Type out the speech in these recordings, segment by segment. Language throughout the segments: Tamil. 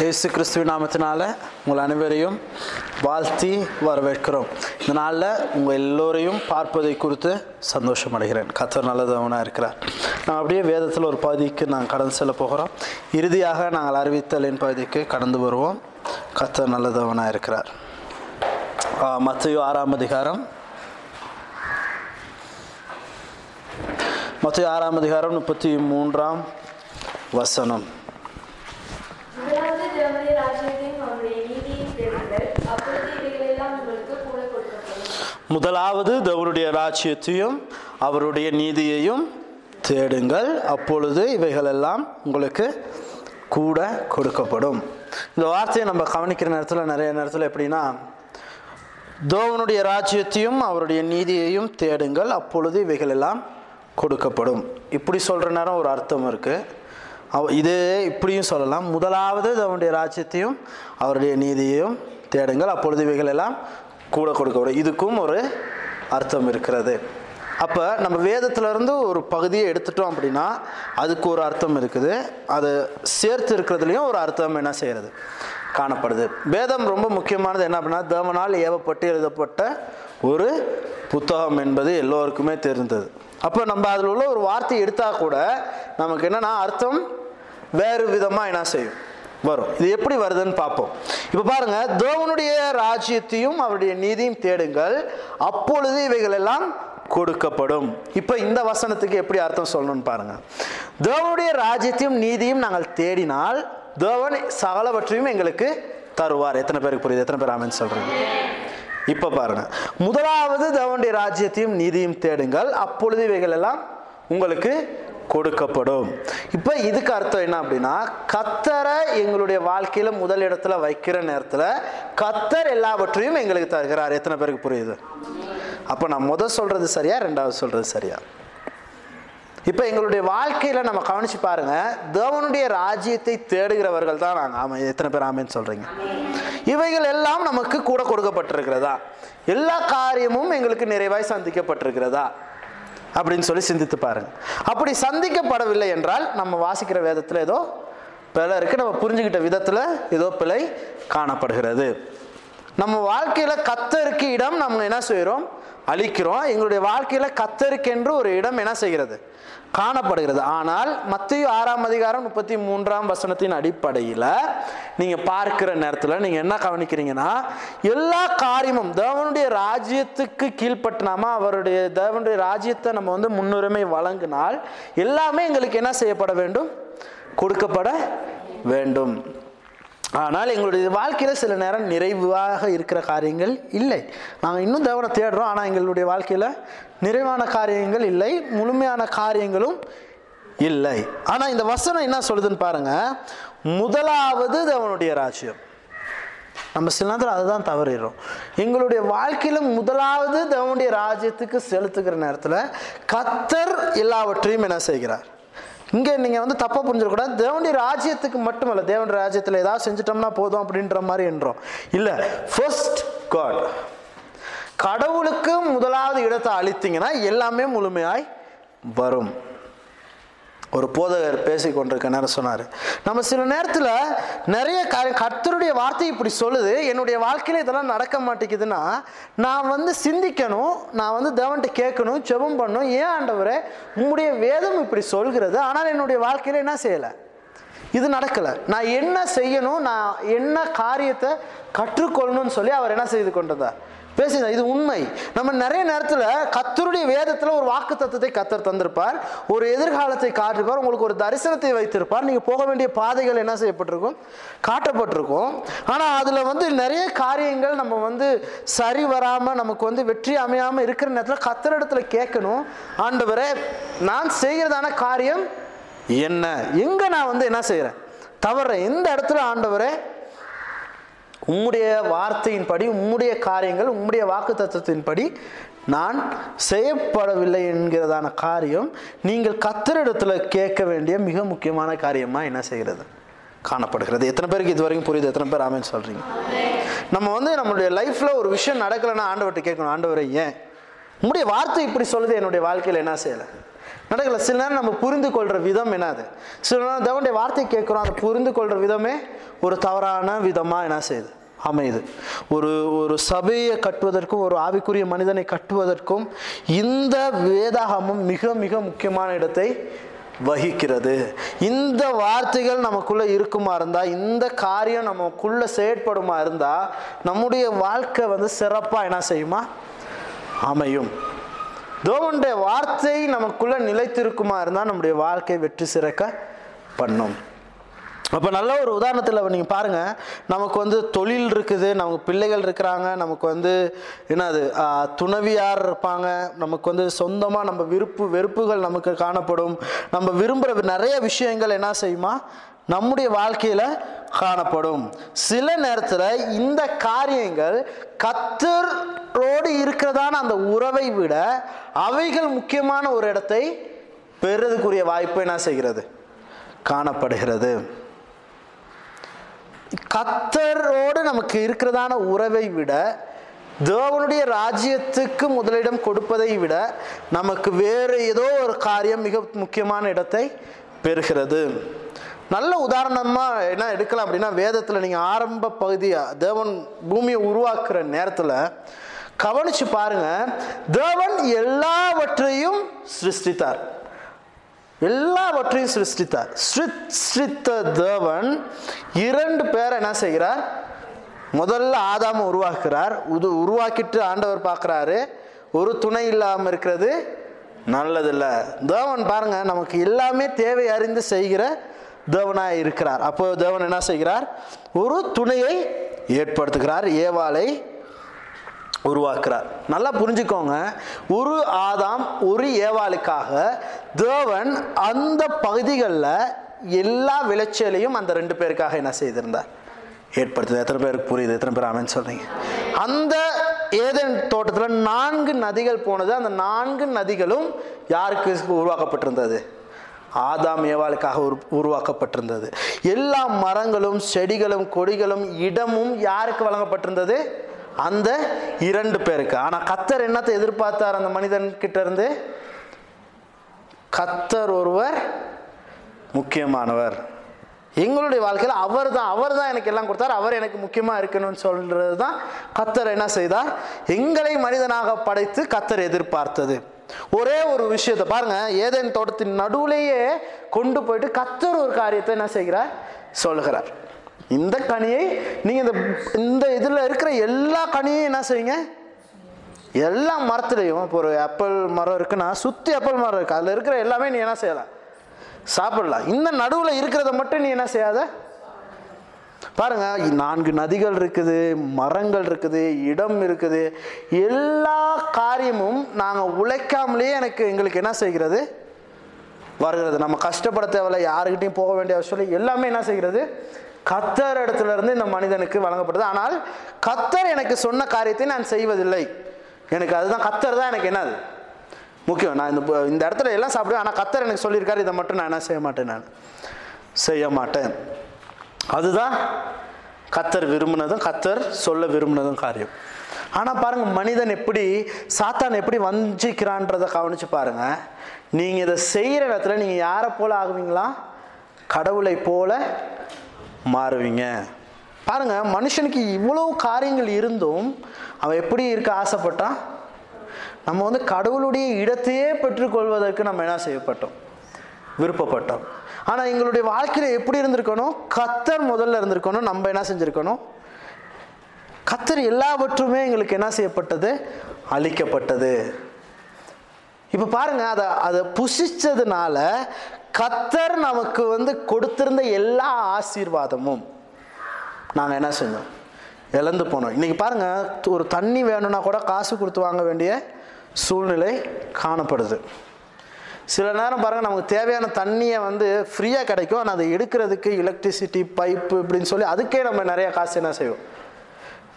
இயேசு கிறிஸ்துவ நாமத்தினால உங்கள் அனைவரையும் வாழ்த்தி வரவேற்கிறோம். இந்த நாளில் உங்கள் எல்லோரையும் பார்ப்பதை குறித்து சந்தோஷம் அடைகிறேன் கத்தர் நல்லதவனாக இருக்கிறார். நான் அப்படியே வேதத்தில் ஒரு பகுதிக்கு நாங்கள் கடந்து செல்ல போகிறோம். இறுதியாக நாங்கள் அறிவித்தலின் பகுதிக்கு கடந்து வருவோம். கத்தர் நல்லதவனாக இருக்கிறார். மத்தையோ ஆறாம் அதிகாரம். மத்திய ஆறாம் அதிகாரம் முப்பத்தி மூன்றாம் வசனம் முதலாவது தேவனுடைய ராஜ்யத்தையும் அவருடைய நீதியையும் தேடுங்கள் அப்பொழுது இவைகளெல்லாம் உங்களுக்கு கூட கொடுக்கப்படும் முதலாவது தேவனுடைய ராஜ்யத்தையும் அவருடைய நீதியையும் தேடுங்கள். அப்பொழுது இவைகளெல்லாம் உங்களுக்கு கூட கொடுக்கப்படும். இந்த வார்த்தையை நம்ம கவனிக்கிற நேரத்தில் நிறைய நேரத்தில் எப்படின்னா தேவனுடைய ராஜ்யத்தையும் அவருடைய நீதியையும் தேடுங்கள். அப்பொழுது இவைகளெல்லாம் கொடுக்கப்படும். இப்படி சொல்கிற நேரம் ஒரு அர்த்தம் இருக்குது அவ இது இப்படியும் சொல்லலாம். முதலாவது அவனுடைய ராஜ்யத்தையும் அவருடைய நீதியையும் தேடுங்கள். அப்பொழுது இவைகள் எல்லாம் கூட கொடுக்கப்படும் இதுக்கும் ஒரு அர்த்தம் இருக்கிறது. அப்போ நம்ம வேதத்திலிருந்து ஒரு பகுதியை எடுத்துட்டோம் அப்படின்னா அதுக்கு ஒரு அர்த்தம் இருக்குது. அது சேர்த்து இருக்கிறதுலையும் ஒரு அர்த்தம் என்ன செய்கிறது காணப்படுது. வேதம் ரொம்ப முக்கியமானது என்ன அப்படின்னா தேவனால் ஏவப்பட்டு எழுதப்பட்ட ஒரு புத்தகம் என்பது எல்லோருக்குமே தெரிந்தது. அப்போ நம்ம அதில் உள்ள ஒரு வார்த்தை எடுத்தால் கூட நமக்கு என்னென்னா அர்த்தம் வேறு விதமாக என்ன செய்யும்? வரும். இது எப்படி வருதுன்னு பார்ப்போம். இப்போ பாருங்க தேவனுடைய ராஜ்யத்தையும் அவருடைய நீதியும் தேடுங்கள் அப்பொழுது இவைகள் எல்லாம் கொடுக்கப்படும். இப்போ இந்த வசனத்துக்கு எப்படி அர்த்தம் சொல்லணும்னு பாருங்க. தேவனுடைய ராஜ்யத்தையும் நீதியும் நாங்கள் தேடினால் தேவன் சகலவற்றையும் எங்களுக்கு தருவார். எத்தனை பேருக்கு புரியுது? எத்தனை பேர் ஆமென் சொல்றீங்க? இப்போ பாருங்க. முதலாவது தேவனுடைய ராஜ்யத்தையும் நீதியும் தேடுங்கள் அப்பொழுது இவைகள் எல்லாம் உங்களுக்கு கொடுக்கப்படும். இப்போ இதுக்கு அர்த்தம் என்ன அப்படின்னா கத்தரை எங்களுடைய வாழ்க்கையில முதல் இடத்துல வைக்கிற நேரத்தில் கத்தர் எல்லாவற்றையும் எங்களுக்கு தருகிறார். எத்தனை பேருக்கு புரியுது? அப்போ நான் முதல் சொல்றது சரியா ரெண்டாவது சொல்றது சரியா? இப்போ எங்களுடைய வாழ்க்கையில் நம்ம கவனிச்சு பாருங்க தேவனுடைய ராஜ்யத்தை தேடுகிறவர்கள் தான் நாங்கள் ஆமாம் எத்தனை பேர் ஆமேன்னு சொல்றீங்க? இவைகள் எல்லாம் நமக்கு கூட கொடுக்கப்பட்டிருக்கிறதா? எல்லா காரியமும் எங்களுக்கு நிறைவாய் சந்திக்கப்பட்டிருக்கிறதா? அப்படின்னு சொல்லி சிந்தித்து பாருங்க. அப்படி சந்திக்கப்படவில்லை என்றால் நம்ம வாசிக்கிற வேதத்தில் ஏதோ பிழை இருக்கு. நம்ம புரிஞ்சுக்கிட்ட விதத்தில் ஏதோ பிழை காணப்படுகிறது. நம்ம வாழ்க்கையில கத்தருக்கு இடம் நம்ம என்ன செய்கிறோம் அழிக்கிறோம். எங்களுடைய வாழ்க்கையில கத்தருக்கென்று ஒரு இடம் என்ன செய்கிறது? காணப்படுகிறது. ஆனால் மத்திய ஆறாம் அதிகாரம் முப்பத்தி மூன்றாம் வசனத்தின் அடிப்படையில் நீங்க பார்க்கிற நேரத்தில் நீங்க என்ன கவனிக்கிறீங்கன்னா எல்லா காரியமும் தேவனுடைய ராஜ்யத்துக்கு கீழ்ப்பட்டினாம அவருடைய தேவனுடைய ராஜ்யத்தை நம்ம வந்து முன்னுரிமை வழங்கினால் எல்லாமே எங்களுக்கு என்ன செய்யப்பட வேண்டும்? கொடுக்கப்பட வேண்டும். ஆனால் எங்களுடைய வாழ்க்கையில் சில நேரம் நிறைவாக இருக்கிற காரியங்கள் இல்லை. நாங்கள் இன்னும் தேவனை தேடுறோம் ஆனால் எங்களுடைய வாழ்க்கையில் நிறைவான காரியங்கள் இல்லை முழுமையான காரியங்களும் இல்லை. ஆனால் இந்த வசனம் என்ன சொல்லுதுன்னு பாருங்க முதலாவது தேவனுடைய ராஜ்யம். நம்ம சில நேரத்தில் அதுதான் தவறிடுறோம். எங்களுடைய வாழ்க்கையில் முதலாவது தேவனுடைய ராஜ்யத்துக்கு செலுத்துகிற நேரத்தில் கத்தர் எல்லாவற்றையும் என்ன செய்கிறார்? இங்கே நீங்கள் வந்து தப்பாக புரிஞ்சிடக்கூடாது தேவனுடைய ராஜ்யத்துக்கு மட்டுமல்ல தேவனுடைய ராஜ்யத்தில் ஏதாவது செஞ்சிட்டோம்னா போதும் அப்படின்ற மாதிரி என்றோம். இல்லை ஃபர்ஸ்ட் காட் கடவுளுக்கு முதலாவது இடத்தை அளித்தீங்கன்னா எல்லாமே முழுமையாய் வரும். ஒரு போதகர் பேசி கொண்டிருக்க நேரம் சொன்னார். நம்ம சில நேரத்தில் நிறைய காரியம் கர்த்தருடைய வார்த்தை இப்படி சொல்லுது என்னுடைய வாழ்க்கையில் இதெல்லாம் நடக்க மாட்டேங்குதுன்னா நான் வந்து சிந்திக்கணும் நான் வந்து தேவன்கிட்ட கேட்கணும் ஜெபம் பண்ணணும் ஏன் ஆண்டவரே உங்களுடைய வேதம் இப்படி சொல்கிறது ஆனால் என்னுடைய வாழ்க்கையில் என்ன செய்யலை? இது நடக்கலை. நான் என்ன செய்யணும் நான் என்ன காரியத்தை கற்றுக்கொள்ளணும்னு சொல்லி அவர் என்ன செய்து கொண்டதா? பேசுங்க இது உண்மை. நம்ம நிறைய நேரத்தில் கத்தருடைய வேதத்தில் ஒரு வாக்கு தத்துவத்தை கத்தர் தந்திருப்பார். ஒரு எதிர்காலத்தை காட்டிருப்பார். உங்களுக்கு ஒரு தரிசனத்தை வைத்திருப்பார். நீங்கள் போக வேண்டிய பாதைகள் என்ன செய்யப்பட்டிருக்கும்? காட்டப்பட்டிருக்கும். ஆனால் அதில் வந்து நிறைய காரியங்கள் நம்ம வந்து சரி வராமல் நமக்கு வந்து வெற்றி அமையாமல் இருக்கிற நேரத்தில் கத்தரிடத்தில் கேட்கணும். ஆண்டவரே நான் செய்கிறதான காரியம் என்ன? எங்கே நான் வந்து என்ன செய்கிறேன் தவறேன் எந்த இடத்துல ஆண்டவரே உம்முடைய வார்த்தையின்படி உம்முடைய காரியங்கள் உம்முடைய வாக்கு தத்துவத்தின்படி நான் செய்யப்படவில்லை என்கிறதான காரியம் நீங்கள் கத்தரிடத்துல கேட்க வேண்டிய மிக முக்கியமான காரியமாக என்ன செய்கிறது? காணப்படுகிறது. எத்தனை பேருக்கு இது வரைக்கும் புரியுது? எத்தனை பேர் ஆமேன்னு சொல்கிறீங்க நம்ம வந்து நம்மளுடைய லைஃப்பில் ஒரு விஷயம் நடக்கலைன்னா ஆண்டவர்கிட்ட கேட்கணும் ஆண்டவரை ஏன்? உங்களுடைய வார்த்தை இப்படி சொல்லுது என்னுடைய வாழ்க்கையில் என்ன செய்யலை? நடக்கல. சில நேரம் நம்ம புரிந்து கொள்கிற விதம் என்னது? சில நேரம் தேவனுடைய வார்த்தை கேட்குறோம் அதை புரிந்து கொள்கிற விதமே ஒரு தவறான விதமாக என்ன செய்யுது? அமையுது. ஒரு ஒரு சபையை கட்டுவதற்கும் ஒரு ஆவிக்குரிய மனிதனை கட்டுவதற்கும் இந்த வேதாகமம் மிக மிக முக்கியமான இடத்தை வகிக்கிறது. இந்த வார்த்தைகள் நமக்குள்ள இருக்குமா இருந்தா இந்த காரியம் நமக்குள்ள செயற்படுமா இருந்தா நம்முடைய வாழ்க்கை வந்து சிறப்பா என்ன செய்யுமா? அமையும். தேவனுடைய வார்த்தை நமக்குள்ள நிலைத்திருக்குமா இருந்தால் நம்முடைய வாழ்க்கை வெற்றி சிறக்க பண்ணும். அப்போ நல்ல ஒரு உதாரணத்தில் நீங்கள் பாருங்கள் நமக்கு வந்து தொழில் இருக்குது நமக்கு பிள்ளைகள் இருக்கிறாங்க நமக்கு வந்து என்னது துணவியார் இருப்பாங்க நமக்கு வந்து சொந்தமாக நம்ம விருப்பு வெறுப்புகள் நமக்கு காணப்படும். நம்ம விரும்புகிற நிறைய விஷயங்கள் என்ன செய்யுமா? நம்முடைய வாழ்க்கையில் காணப்படும். சில நேரத்தில் இந்த காரியங்கள் கத்தரோடு இருக்கிறதான அந்த உறவை விட அவைகள் முக்கியமான ஒரு இடத்தை பெறுறதுக்குரிய வாய்ப்பு என்ன செய்கிறது? காணப்படுகிறது. கத்தரோடு நமக்கு இருக்கிறதான உறவை விட தேவனுடைய ராஜ்யத்துக்கு முதலிடம் கொடுப்பதை விட நமக்கு வேறு ஏதோ ஒரு காரியம் மிக முக்கியமான இடத்தை பெறுகிறது. நல்ல உதாரணமாக என்ன எடுக்கலாம் அப்படின்னா வேதத்தில் நீங்கள் ஆரம்ப பகுதியாக தேவன் பூமியை உருவாக்குற நேரத்தில் கவனித்து பாருங்கள் தேவன் எல்லாவற்றையும் சிருஷ்டித்தார். எல்லாவற்றையும் சிருஷ்டித்தார். சிருஷ்டித்த தேவன் இரண்டு பேரை என்ன செய்கிறார்? முதல்ல ஆதாம உருவாக்குறார். இது உருவாக்கிட்டு ஆண்டவர் பார்க்குறாரு ஒரு துணை இல்லாமல் இருக்கிறது நல்லதில்ல. தேவன் பாருங்கள் நமக்கு எல்லாமே தேவை அறிந்து செய்கிற தேவனாய் இருக்கிறார். அப்போ தேவன் என்ன செய்கிறார்? ஒரு துணையை ஏற்படுத்துகிறார். ஏவாளை உருவாக்குறார் நல்லா புரிஞ்சுக்கோங்க. ஒரு ஆதாம் ஒரு ஏவாளுக்காக தேவன் அந்த பகுதிகளில் எல்லா விளைச்சலையும் அந்த ரெண்டு பேருக்காக என்ன செய்திருந்தார்? ஏற்படுத்துது. எத்தனை பேருக்கு புரியுது? எத்தனை பேர் ஆமென்னு சொல்கிறீங்க அந்த ஏதேன் தோட்டத்தில் நான்கு நதிகள் போனது. அந்த நான்கு நதிகளும் யாருக்கு உருவாக்கப்பட்டிருந்தது? ஆதாம் ஏவாளுக்காக உரு உருவாக்கப்பட்டிருந்தது. எல்லா மரங்களும் செடிகளும் கொடிகளும் இடமும் யாருக்கு வழங்கப்பட்டிருந்தது? அந்த இரண்டு பேருக்கு. ஆனால் கத்தர் என்னத்தை எதிர்பார்த்தார் அந்த மனிதன் கிட்ட இருந்து கத்தர் ஒருவர் முக்கியமானவர். எங்களுடைய வாழ்க்கையில் அவர் தான் அவர் தான் எனக்கு எல்லாம் கொடுத்தார் அவர் எனக்கு முக்கியமாக இருக்கணும்னு சொல்றது தான் கத்தர் என்ன செய்தார்? எங்களை மனிதனாக படைத்து கத்தர் எதிர்பார்த்தது. ஒரே ஒரு விஷயத்தை பாருங்க ஏதேன் தோட்டத்தின் நடுவுலேயே கொண்டு போயிட்டு கத்தர் ஒரு காரியத்தை என்ன செய்கிறார்? சொல்லுகிறார். இந்த கனியை நீங்கள் இந்த இந்த இதில் இருக்கிற எல்லா கனியையும் என்ன செய்வீங்க? எல்லா மரத்துலேயும் இப்போ ஒரு ஆப்பிள் மரம் இருக்குன்னா சுற்றி ஆப்பிள் மரம் இருக்குது அதில் இருக்கிற எல்லாமே நீ என்ன செய்யலாம்? சாப்பிடலாம். இந்த நடுவில் இருக்கிறத மட்டும் நீ என்ன செய்யாத? பாருங்க நான்கு நதிகள் இருக்குது மரங்கள் இருக்குது இடம் இருக்குது. எல்லா காரியமும் நாங்கள் உழைக்காமலேயே எனக்கு எங்களுக்கு என்ன செய்கிறது? வருகிறது. நம்ம கஷ்டப்பட தேவையில்ல யாருக்கிட்டையும் போக வேண்டிய அவசியம் இல்லை. எல்லாமே என்ன செய்கிறது? கத்தர் இடத்துல இருந்து இந்த மனிதனுக்கு வழங்கப்படுது. ஆனால் கத்தர் எனக்கு சொன்ன காரியத்தை நான் செய்வதில்லை. எனக்கு அதுதான் கத்தர் தான் எனக்கு என்னது? முக்கியம். நான் இந்த இந்த இடத்துல எல்லாம் சாப்பிடுவேன். ஆனால் கத்தர் எனக்கு சொல்லியிருக்காரு இதை மட்டும் நான் என்ன செய்ய மாட்டேன் நான்? செய்ய மாட்டேன். அதுதான் கத்தர் விரும்பினதும் கத்தர் சொல்ல விரும்பினதும் காரியம். ஆனால் பாருங்க மனிதன் எப்படி சாத்தான் எப்படி வஞ்சிக்கிறான்றதை கவனிச்சு பாருங்க. நீங்கள் இதை செய்கிற இடத்துல நீங்கள் யாரை போல ஆகுவீங்களா? கடவுளை போல மாறுவீங்க. பாருங்க மனுஷனுக்கு இவ்வளோ காரியங்கள் இருந்தும் அவன் எப்படி இருக்க ஆசைப்பட்டான்? நம்ம வந்து கடவுளுடைய இடத்தையே பெற்றுக்கொள்வதற்கு நம்ம என்ன செய்யப்பட்டோம்? விருப்பப்பட்டோம். ஆனால் எங்களுடைய வாழ்க்கையில் எப்படி இருந்திருக்கணும்? கத்தர் முதல்ல இருந்திருக்கணும். நம்ம என்ன செஞ்சுருக்கணும்? கத்தர் எல்லாவற்றுமே எங்களுக்கு என்ன செய்யப்பட்டது? அளிக்கப்பட்டது. இப்போ பாருங்க அதை அதை புசிச்சதுனால கத்தர் நமக்கு வந்து கொடுத்திருந்த எல்லா ஆசீர்வாதமும் நாங்கள் என்ன செஞ்சோம்? இழந்து போனோம். இன்னைக்கு பாருங்க ஒரு தண்ணி வேணும்னா கூட காசு கொடுத்து வாங்க வேண்டிய சூழ்நிலை காணப்படுது. சில நேரம் பாருங்கள் நமக்கு தேவையான தண்ணியை வந்து ஃப்ரீயாக கிடைக்கும். ஆனால் அதை எடுக்கிறதுக்கு எலக்ட்ரிசிட்டி பைப்பு இப்படின்னு சொல்லி அதுக்கே நம்ம நிறைய காசு என்ன செய்வோம்?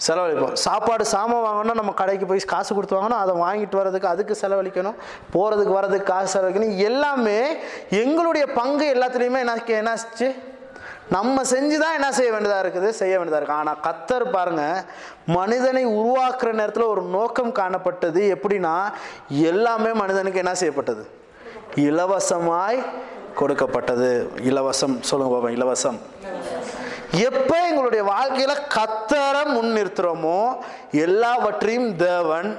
செலவழிப்போம். சாப்பாடு சாமான் வாங்கணும்னா நம்ம கடைக்கு போய் காசு கொடுத்து வாங்கணும் அதை வாங்கிட்டு வர்றதுக்கு அதுக்கு செலவழிக்கணும் போகிறதுக்கு வர்றதுக்கு காசு செலவழிக்கணும். எல்லாமே எங்களுடைய பங்கு எல்லாத்துலேயுமே என்ன என்னாச்சு நம்ம செஞ்சு தான் என்ன செய்ய வேண்டியதாக இருக்குது? செய்ய வேண்டியதாக இருக்குது ஆனால் கத்தர் பாருங்கள் மனிதனை உருவாக்குற நேரத்தில் ஒரு நோக்கம் காணப்பட்டது. எப்படின்னா எல்லாமே மனிதனுக்கு என்ன செய்யப்பட்டது? இலவசமாய் கொடுக்கப்பட்டது. இலவசம் சொல்லுங்க பாபா இலவசம். எப்ப எங்களுடைய வாழ்க்கையில கத்தரை முன்னிறுத்துறோமோ எல்லாவற்றையும் தேவன்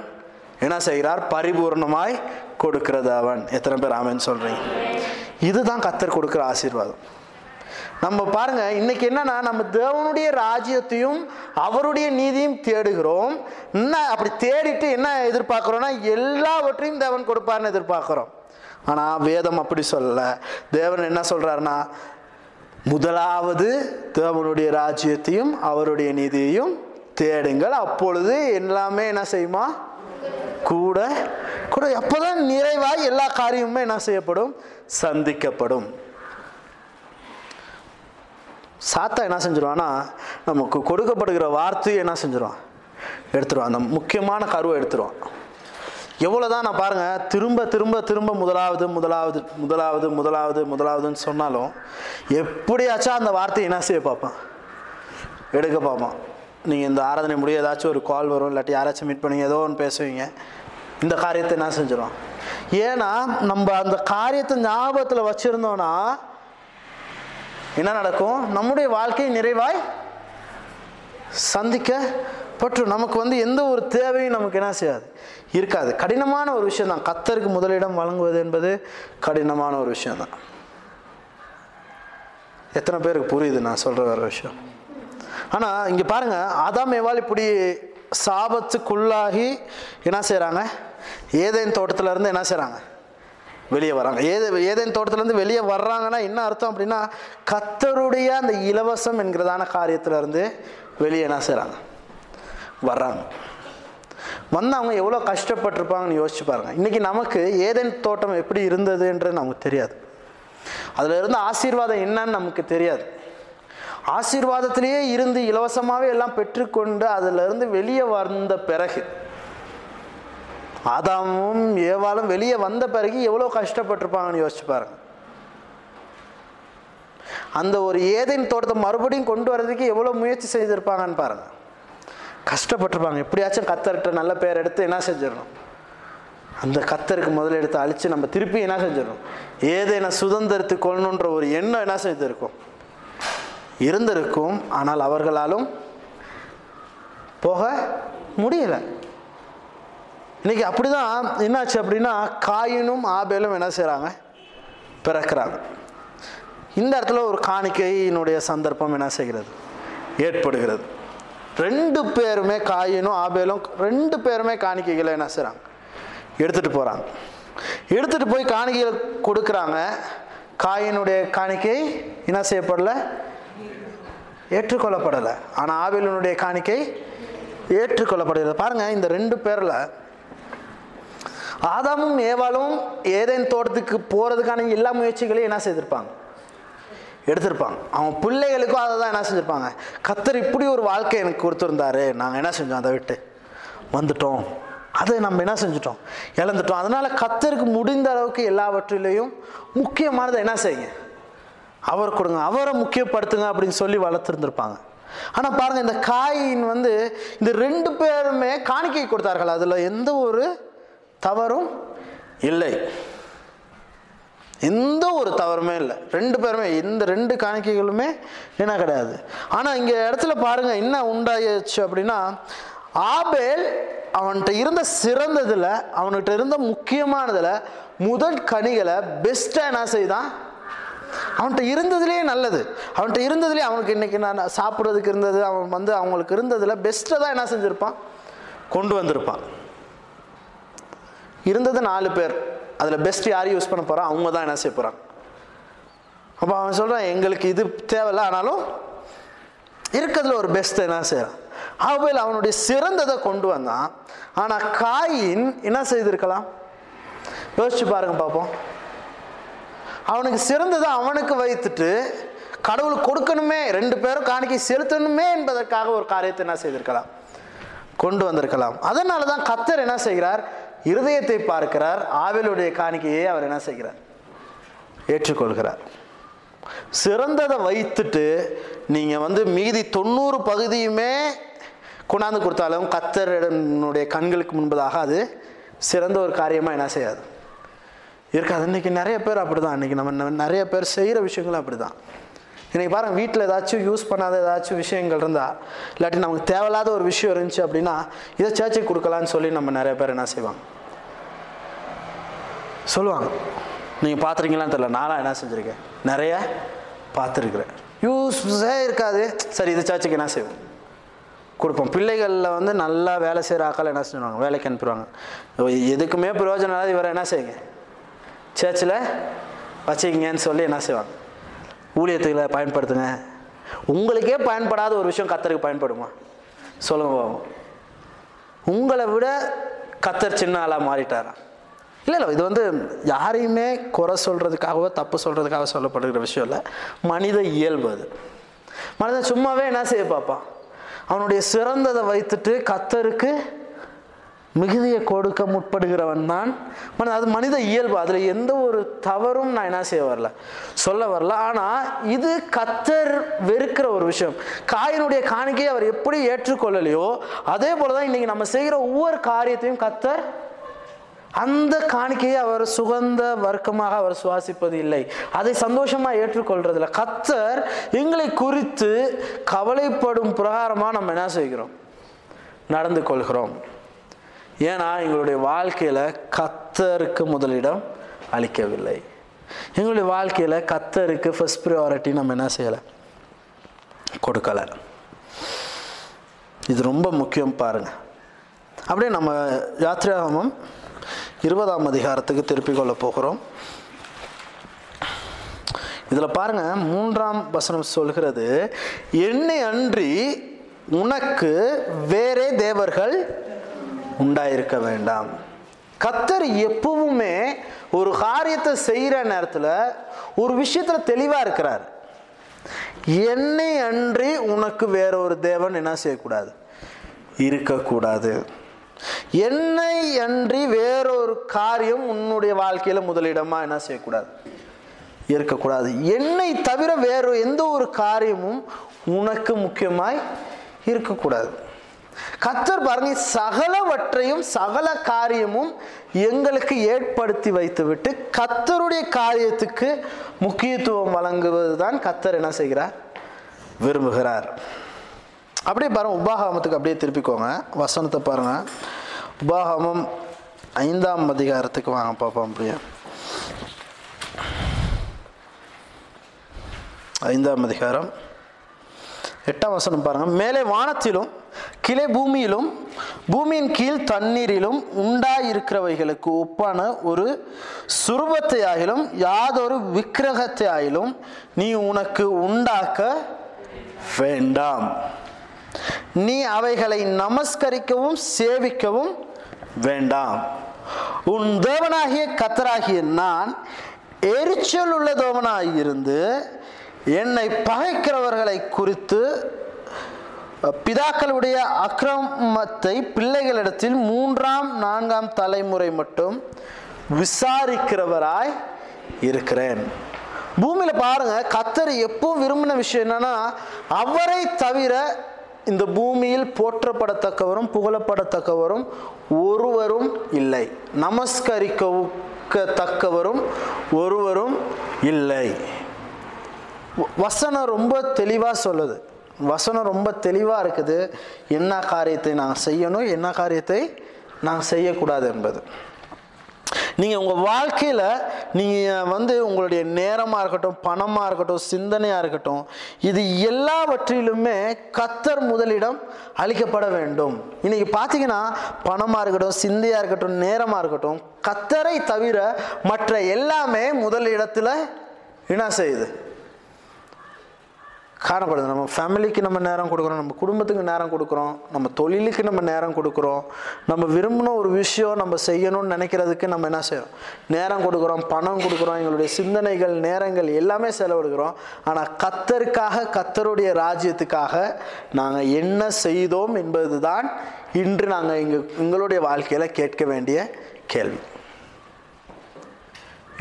என்ன செய்கிறார் பரிபூர்ணமாய் கொடுக்கிறது அவன் எத்தனை பேர் ஆமன் சொல்றீங்க? இதுதான் கத்தர் கொடுக்குற ஆசீர்வாதம். நம்ம பாருங்க இன்னைக்கு என்னன்னா நம்ம தேவனுடைய ராஜ்யத்தையும் அவருடைய நீதியும் தேடுகிறோம். என்ன அப்படி தேடிட்டு என்ன எதிர்பார்க்குறோம்னா எல்லாவற்றையும் தேவன் கொடுப்பார்னு எதிர்பார்க்குறோம். ஆனால் வேதம் அப்படி சொல்லலை. தேவன் என்ன சொல்கிறாருன்னா முதலாவது தேவனுடைய ராஜ்யத்தையும் அவருடைய நீதியையும் தேடுங்கள். அப்பொழுது எல்லாமே என்ன செய்யுமா? கூட கூட. எப்போதான் நிறைவாக எல்லா காரியமுமே என்ன செய்யப்படும்? சந்திக்கப்படும். சாத்தா என்ன செஞ்சிருவான்னா நமக்கு கொடுக்கப்படுகிற வார்த்தையை என்ன செஞ்சிருவான்? எடுத்துருவான். அந்த முக்கியமான கருவை எடுத்துருவான். எவ்வளோதான் நான் பாருங்கள் திரும்ப திரும்ப திரும்ப முதலாவது முதலாவது முதலாவது முதலாவது முதலாவதுன்னு சொன்னாலும் எப்படியாச்சும் அந்த வார்த்தையை என்ன செய்ய பார்ப்பான்? எடுக்க பார்ப்பான். நீங்கள் இந்த ஆராதனை முடிய ஏதாச்சும் ஒரு கால் வரும் இல்லாட்டி யாராச்சும் மீட் பண்ணி ஏதோ ஒன்று பேசுவீங்க இந்த காரியத்தை என்ன செஞ்சிடும் ஏன்னா நம்ம அந்த காரியத்தை ஞாபகத்தில் வச்சுருந்தோன்னா என்ன நடக்கும்? நம்முடைய வாழ்க்கை நிறைவாய் சந்திக்கப்பட்டு நமக்கு வந்து எந்த ஒரு தேவையும் நமக்கு என்ன செய்யாது? இருக்காது. கடினமான ஒரு விஷயம் தான் கத்தருக்கு முதலிடம் வழங்குவது என்பது கடினமான ஒரு விஷயம் தான் எத்தனை பேருக்கு புரியுது நான் சொல்ற வேறு விஷயம்? ஆனா இங்க பாருங்க. ஆதாம் எவால் இப்படி சாபத்துக்குள்ளாகி என்ன செய்கிறாங்க ஏதேன் தோட்டத்துல இருந்து என்ன செய்கிறாங்க வெளியே வராங்க. ஏதே ஏதேன் தோட்டத்துலேருந்து வெளியே வர்றாங்கன்னா என்ன அர்த்தம் அப்படின்னா கத்தருடைய அந்த இலவசம் என்கிறதான காரியத்திலேருந்து வெளியே என்ன செய்கிறாங்க வர்றாங்க. வந்து அவங்க எவ்வளோ கஷ்டப்பட்டிருப்பாங்கன்னு யோசிச்சு பாருங்கள் இன்றைக்கி நமக்கு ஏதேன் தோட்டம் எப்படி இருந்ததுன்றது நமக்கு தெரியாது. அதில் இருந்த ஆசீர்வாதம் என்னன்னு நமக்கு தெரியாது. ஆசீர்வாதத்திலேயே இருந்து இலவசமாகவே எல்லாம் பெற்றுக்கொண்டு அதிலிருந்து வெளியே வந்த பிறகு ஆதாமும் ஏவாளும் வெளியே வந்த பிறகு எவ்வளோ கஷ்டப்பட்டிருப்பாங்கன்னு யோசிச்சு பாருங்க. அந்த ஒரு ஏதேன் தோட்டத்தை மறுபடியும் கொண்டு வர்றதுக்கு எவ்வளோ முயற்சி செய்திருப்பாங்கன்னு பாருங்க. கஷ்டப்பட்டிருப்பாங்க. எப்படியாச்சும் கத்தர்கிட்ட நல்ல பேர் எடுத்து என்ன செஞ்சிடணும்? அந்த கத்தருக்கு முதல்ல எடுத்து அழித்து நம்ம திருப்பி என்ன செஞ்சிடணும்? ஏதேன சுதந்திரத்து கொள்ளணுன்ற ஒரு எண்ணம் என்ன செய்திருக்கும்? இருந்திருக்கும். ஆனால் அவர்களாலும் போக முடியல. இன்னைக்கு அப்படிதான் என்னாச்சு அப்படின்னா காயினும் ஆபேலும் என்ன செய்கிறாங்க பிறக்கிறாங்க. இந்த இடத்துல ஒரு காணிக்கையினுடைய சந்தர்ப்பம் என்ன செய்கிறது? ஏற்படுகிறது. ரெண்டு பேருமே காயினும் ஆபேலும் ரெண்டு பேருமே காணிக்கைகளை என்ன செய்கிறாங்க எடுத்துகிட்டு போகிறாங்க எடுத்துகிட்டு போய் காணிக்கைகள் கொடுக்குறாங்க. காயினுடைய காணிக்கை என்ன செய்யப்படலை? ஏற்றுக்கொள்ளப்படலை. ஆனால் ஆபேலினுடைய காணிக்கை ஏற்றுக்கொள்ளப்படுகிறது. பாருங்கள் இந்த ரெண்டு பேரில் ஆதாமும் ஏவாளும் ஏதேன் தோட்டத்துக்கு போகிறதுக்கான எல்லா முயற்சிகளையும் என்ன செய்திருப்பாங்க? எடுத்திருப்பாங்க. அவங்க பிள்ளைகளுக்கும் அதை தான் என்ன செஞ்சுருப்பாங்க. கத்தர் இப்படி ஒரு வாழ்க்கை எனக்கு கொடுத்துருந்தாரு. நாங்கள் என்ன செஞ்சோம்? அதை விட்டு வந்துட்டோம். அதை நம்ம என்ன செஞ்சிட்டோம்? இழந்துட்டோம். அதனால் கத்தருக்கு முடிந்த அளவுக்கு எல்லாவற்றிலையும் முக்கியமானதை என்ன செய்யுங்க? அவர் கொடுங்க. அவரை முக்கியப்படுத்துங்க அப்படின்னு சொல்லி வளர்த்துருந்துருப்பாங்க. ஆனால் பாருங்கள் இந்த காயின் வந்து இந்த ரெண்டு பேருமே காணிக்கை கொடுத்தார்கள். அதில் எந்த ஒரு தவறும் இல்லை. எந்த ஒரு தவறுமே இல்லை. ரெண்டு பேருமே இந்த ரெண்டு காணிக்கைகளுமே என்ன கிடையாது. ஆனால் இங்கே இடத்துல பாருங்க என்ன உண்டாயிடுச்சு அப்படின்னா ஆபேல் அவன்கிட்ட இருந்த சிறந்ததில் அவன்கிட்ட இருந்த முக்கியமானதில் முதல் கனிகளை பெஸ்ட்டாக என்ன செய்தான்? அவன்கிட்ட இருந்ததுலேயே நல்லது. அவன்கிட்ட இருந்ததுலேயே அவனுக்கு இன்றைக்கி நான் சாப்பிட்றதுக்கு இருந்தது அவன் வந்து அவங்களுக்கு இருந்ததில் பெஸ்ட்டை தான் என்ன செஞ்சுருப்பான்? கொண்டு வந்திருப்பான். இருந்தது நாலு பேர். அதில் பெஸ்ட் யார் யூஸ் பண்ண போகிறான் அவங்க தான் என்ன செய்ய போகிறாங்க அப்போ அவன் சொல்கிறான் எங்களுக்கு இது தேவையில்ல ஆனாலும் இருக்கிறதுல ஒரு பெஸ்ட் என்ன செய்கிறான் ஆபேல் அவனுடைய சிறந்ததை கொண்டு வந்தான். ஆனால் காயின் என்ன செய்திருக்கலாம்? யோசிச்சு பாருங்க பார்ப்போம். அவனுக்கு சிறந்ததை அவனுக்கு வைத்துட்டு கடவுள் கொடுக்கணுமே ரெண்டு பேரும் காணிக்கை செலுத்தணுமே என்பதற்காக ஒரு காரியத்தை என்ன செய்திருக்கலாம்? கொண்டு வந்திருக்கலாம். அதனால தான் கத்தர் என்ன செய்கிறார்? இருதயத்தை பார்க்கிறார் ஆவிலுடைய காணிக்கையை அவர் என்ன செய்கிறார்? ஏற்றுக்கொள்கிறார். சிறந்ததை வைத்துட்டு நீங்கள் வந்து மீதி தொண்ணூறு பகுதியுமே கொண்டாந்து கொடுத்தாலும் கத்தருடைய கண்களுக்கு முன்பதாக அது சிறந்த ஒரு காரியமாக என்ன செய்யாது? இருக்காது. இன்னைக்கு நிறைய பேர் அப்படி தான் இன்னைக்கு நம்ம நிறைய பேர் செய்கிற விஷயங்களும் அப்படி தான் இன்னைக்கு பாருங்க வீட்டில் ஏதாச்சும் யூஸ் பண்ணாத ஏதாச்சும் விஷயங்கள் இருந்தால் இல்லாட்டி நமக்கு தேவையில்லாத ஒரு விஷயம் இருந்துச்சு அப்படின்னா இதை சர்ச்சுக்கு கொடுக்கலான்னு சொல்லி நம்ம நிறைய பேர் என்ன செய்வாங்க? சொல்லுவாங்க. நீங்கள் பார்த்துருக்கீங்களான்னு தெரியல. நானாக என்ன செஞ்சுருக்கேன்? நிறைய பார்த்துருக்குறேன். யூஸ்ஸே இருக்காது. சரி இது சர்ச்சுக்கு என்ன செய்வோம்? கொடுப்போம். பிள்ளைகளில் வந்து நல்லா வேலை செய்கிற ஆக்கள் என்ன செய்வாங்க வேலைக்கு அனுப்பிடுவாங்க. எதுக்குமே பிரயோஜனம் இல்லாத இவரை என்ன செய்யுங்க? சர்ச்சில் வச்சுக்கிங்கன்னு சொல்லி என்ன செய்வாங்க? ஊழியத்துகளை பயன்படுத்துங்க. உங்களுக்கே பயன்படாத ஒரு விஷயம் கத்தருக்கு பயன்படுமா? சொல்லுங்க உங்களை விட கத்தர் சின்ன ஆளாக மாறிட்டாராம் இல்லை இல்லை இது வந்து யாரையுமே குறை சொல்கிறதுக்காகவோ தப்பு சொல்கிறதுக்காக சொல்லப்படுகிற விஷயம் இல்லை. மனித இயல்பு அது. மனிதன் சும்மாவே என்ன செய்ய பார்ப்பான்? அவனுடைய சிறந்ததை வைத்துட்டு கத்தருக்கு மிகுதியை கொடுக்க முற்படுகிறவன் தான். மன அது மனித இயல்பு. அதில் எந்த ஒரு தவறும் நான் என்ன செய்ய வரல. சொல்ல வரல. ஆனால் இது கத்தர் வெறுக்கிற ஒரு விஷயம். காயினுடைய காணிக்கையை அவர் எப்படி ஏற்றுக்கொள்ளலையோ அதே போல தான் இன்னைக்கு நம்ம செய்கிற ஒவ்வொரு காரியத்தையும் கத்தர் அந்த காணிக்கையை அவர் சுகந்த வர்க்கமாக அவர் சுவாசிப்பது இல்லை. அதை சந்தோஷமாக ஏற்றுக்கொள்றதில்ல. கத்தர் எங்களை குறித்து கவலைப்படும் பிரகாரமாக நம்ம என்ன செய்கிறோம்? நடந்து கொள்கிறோம். ஏன்னா எங்களுடைய வாழ்க்கையில் கத்தருக்கு முதலிடம் அளிக்கவில்லை. எங்களுடைய வாழ்க்கையில் கத்தருக்கு ஃபர்ஸ்ட் ப்ரியாரிட்டி நம்ம என்ன செய்யலை? கொடுக்கலை. இது ரொம்ப முக்கியம் பாருங்க. அப்படியே நம்ம யாத்ராகமம் இருபதாம் அதிகாரத்துக்கு திருப்பிக் கொள்ள போகிறோம். இதில் பாருங்கள் மூன்றாம் வசனம் சொல்கிறது என்னை அன்றி உனக்கு வேறே தேவர்கள் உண்டாயிருக்க வேண்டாம். கத்தர் எப்பவுமே ஒரு காரியத்தை செய்கிற நேரத்தில் ஒரு விஷயத்தில் தெளிவாக இருக்கிறார். என்னை அன்றி உனக்கு வேற ஒரு தேவன் என்ன செய்யக்கூடாது? இருக்கக்கூடாது. என்னை அன்றி வேறொரு காரியம் உன்னுடைய வாழ்க்கையில் முதலிடமா என்ன செய்யக்கூடாது? இருக்கக்கூடாது. என்னை தவிர வேறு எந்த ஒரு காரியமும் உனக்கு முக்கியமாய் இருக்கக்கூடாது. கத்தர் பாருங்க சகலவற்றையும் சகல காரியமும் எங்களுக்கு ஏற்படுத்தி வைத்துவிட்டு கத்தருடைய காரியத்துக்கு முக்கியத்துவம் வழங்குவது தான் கத்தர் என்ன செய்கிறார்? விரும்புகிறார். அப்படியே பாருங்க உபாகாமத்துக்கு அப்படியே திருப்பிக்கோங்க. வசனத்தை பாருங்க. உபாகாமம் ஐந்தாம் அதிகாரத்துக்கு வாங்க பார்ப்போம் அப்படியே. ஐந்தாம் அதிகாரம். எட்டாம் வசனம் பாருங்க. மேலே வானத்திலும் கிளை பூமியிலும் பூமியின் கீழ் தண்ணீரிலும் உண்டாயிருக்கிறவைகளுக்கு ஒப்பான ஒரு சுரூபத்தை ஆகிலும் யாதொரு விக்கிரகத்தை ஆகிலும் நீ உனக்கு உண்டாக்க வேண்டாம். நீ அவைகளை நமஸ்கரிக்கவும் சேவிக்கவும் வேண்டாம். உன் தேவனாகிய கத்தராகிய நான் எரிச்சல் உள்ள தேவனாயிருந்து என்னை பகைக்கிறவர்களை குறித்து பிதாக்களுடைய அக்கிரமத்தை பிள்ளைகளிடத்தில் மூன்றாம் நான்காம் தலைமுறை மட்டும் விசாரிக்கிறவராய் இருக்கிறேன். பூமியில் பாருங்க கத்தர் எப்போ விரும்பின விஷயம் என்னன்னா அவரை தவிர இந்த பூமியில் போற்றப்படத்தக்கவரும் புகழப்படத்தக்கவரும் ஒருவரும் இல்லை. நமஸ்கரிக்கத்தக்கவரும் ஒருவரும் இல்லை. வசனம் ரொம்ப தெளிவாக சொல்லுது. வசனம் ரொம்ப தெளிவாக இருக்குது. என்ன காரியத்தை நான் செய்யணும் என்ன காரியத்தை நான் செய்யக்கூடாது என்பது. நீங்கள் உங்கள் வாழ்க்கையில் நீங்கள் வந்து உங்களுடைய நேரமாக இருக்கட்டும் பணமாக இருக்கட்டும் சிந்தனையாக இருக்கட்டும் இது எல்லாவற்றிலுமே கத்தர் முதலிடம் அளிக்கப்பட வேண்டும். இன்றைக்கி பார்த்தீங்கன்னா பணமாக இருக்கட்டும் சிந்தையாக இருக்கட்டும் நேரமாக இருக்கட்டும் கத்தரை தவிர மற்ற எல்லாமே முதல் என்ன செய்யுது. காரணப்படுது நம்ம ஃபேமிலிக்கு நம்ம நேரம் கொடுக்குறோம் நம்ம குடும்பத்துக்கு நேரம் கொடுக்குறோம் நம்ம தொழிலுக்கு நம்ம நேரம் கொடுக்குறோம் நம்ம விரும்பின ஒரு விஷயம் நம்ம செய்யணும்னு நினைக்கிறதுக்கு நம்ம என்ன செய்யறோம்? நேரம் கொடுக்குறோம் பணம் கொடுக்குறோம் எங்களுடைய சிந்தனைகள் நேரங்கள் எல்லாமே செலவிடுகிறோம். ஆனால் கத்தருக்காக கத்தருடைய ராஜ்யத்துக்காக நாங்கள் என்ன செய்தோம் என்பது தான் இன்று நாங்கள் எங்கள் எங்களுடைய வாழ்க்கையில் கேட்க வேண்டிய கேள்வி.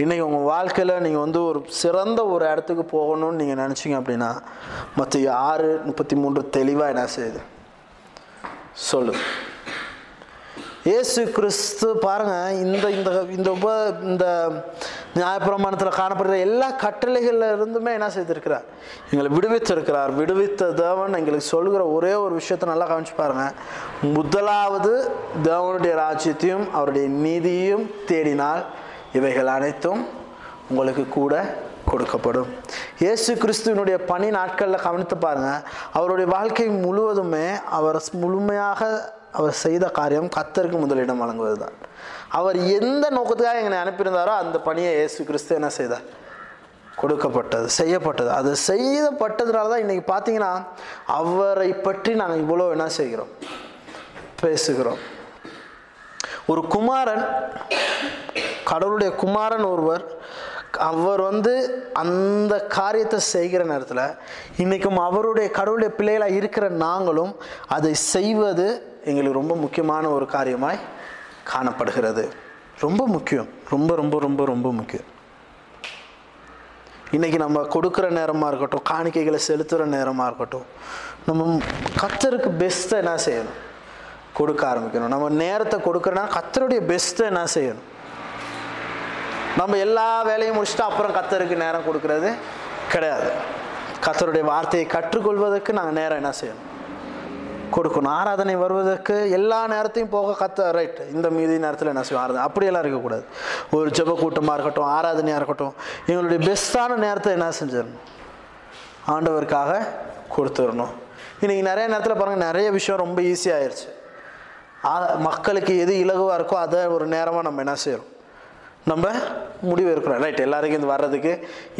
இன்றைக்கி உங்கள் வாழ்க்கையில் நீங்கள் வந்து ஒரு சிறந்த ஒரு இடத்துக்கு போகணும்னு நீங்கள் நினச்சிங்க அப்படின்னா மற்ற ஆறு முப்பத்தி மூன்று தெளிவாக என்ன செய்யுது? சொல்லு இயேசு கிறிஸ்து பாருங்கள் இந்த இந்த இந்த உப இந்த நியாயப்பிரமாணத்தில் காணப்படுற எல்லா கட்டளைகளில் இருந்துமே என்ன செய்திருக்கிறார்? எங்களை விடுவித்திருக்கிறார். விடுவித்த தேவன் எங்களுக்கு சொல்கிற ஒரே ஒரு விஷயத்தை நல்லா கவனிச்சு பாருங்கள் முதலாவது தேவனுடைய ராஜ்யத்தையும் அவருடைய நீதியையும் தேடினால் இவைகள் அனைத்தும் உங்களுக்கு கூட கொடுக்கப்படும். இயேசு கிறிஸ்துவனுடைய பணி நாட்களில் கவனித்து பாருங்கள் அவருடைய வாழ்க்கை முழுவதுமே அவர் முழுமையாக அவர் செய்த காரியம் கத்தருக்கு முதலிடம் வழங்குவது தான் அவர் எந்த நோக்கத்துக்காக எங்களை அனுப்பியிருந்தாரோ அந்த பணியை இயேசு கிறிஸ்து என்ன செய்தார்? கொடுக்கப்பட்டது செய்யப்பட்டது. அது செய்யப்பட்டதுனால தான் இன்றைக்கி பார்த்தீங்கன்னா அவரை பற்றி நாங்கள் இவ்வளோ என்ன செய்கிறோம்? பேசுகிறோம். ஒரு குமாரன் கடவுளுடைய குமாரன் ஒருவர் அவர் வந்து அந்த காரியத்தை செய்கிற நேரத்தில் இன்றைக்கும் அவருடைய கடவுளுடைய பிள்ளைகளாக இருக்கிற நாங்களும் அதை செய்வது எங்களுக்கு ரொம்ப முக்கியமான ஒரு காரியமாய் காணப்படுகிறது. ரொம்ப முக்கியம். ரொம்ப ரொம்ப ரொம்ப ரொம்ப முக்கியம். இன்றைக்கி நம்ம கொடுக்குற நேரமாக இருக்கட்டும் காணிக்கைகளை செலுத்துகிற நேரமாக இருக்கட்டும் நம்ம கத்தருக்கு பெஸ்ட்டை என்ன செய்யணும்? கொடுக்க ஆரம்பிக்கணும். நம்ம நேரத்தை கொடுக்குறனா கத்தருடைய பெஸ்ட்டை என்ன செய்யணும்? நம்ம எல்லா வேலையும் முடிச்சுட்டு அப்புறம் கத்தருக்கு நேரம் கொடுக்கறது கிடையாது. கத்தருடைய வார்த்தையை கற்றுக்கொள்வதற்கு நாங்கள் நேரம் என்ன செய்யணும்? கொடுக்கணும். ஆராதனை வருவதற்கு எல்லா நேரத்தையும் போக கத்த ரைட் இந்த மீதி நேரத்தில் என்ன செய்வோம்? ஆராதனை. அப்படியெல்லாம் இருக்கக்கூடாது. ஒரு ஜெப கூட்டமாக இருக்கட்டும் ஆராதனையாக இருக்கட்டும் எங்களுடைய பெஸ்ட்டான நேரத்தை என்ன செஞ்சிடணும்? ஆண்டவருக்காக கொடுத்துடணும். இன்றைக்கி நிறைய நேரத்தில் பாருங்கள் நிறைய விஷயம் ரொம்ப ஈஸியாகிருச்சு மக்களுக்கு எது இலகுவாக இருக்கோ அதை ஒரு நேரமாக நம்ம என்ன செய்கிறோம் நம்ம முடிவு இருக்கிறோம் ரைட் எல்லாருக்கும் இது வர்றதுக்கு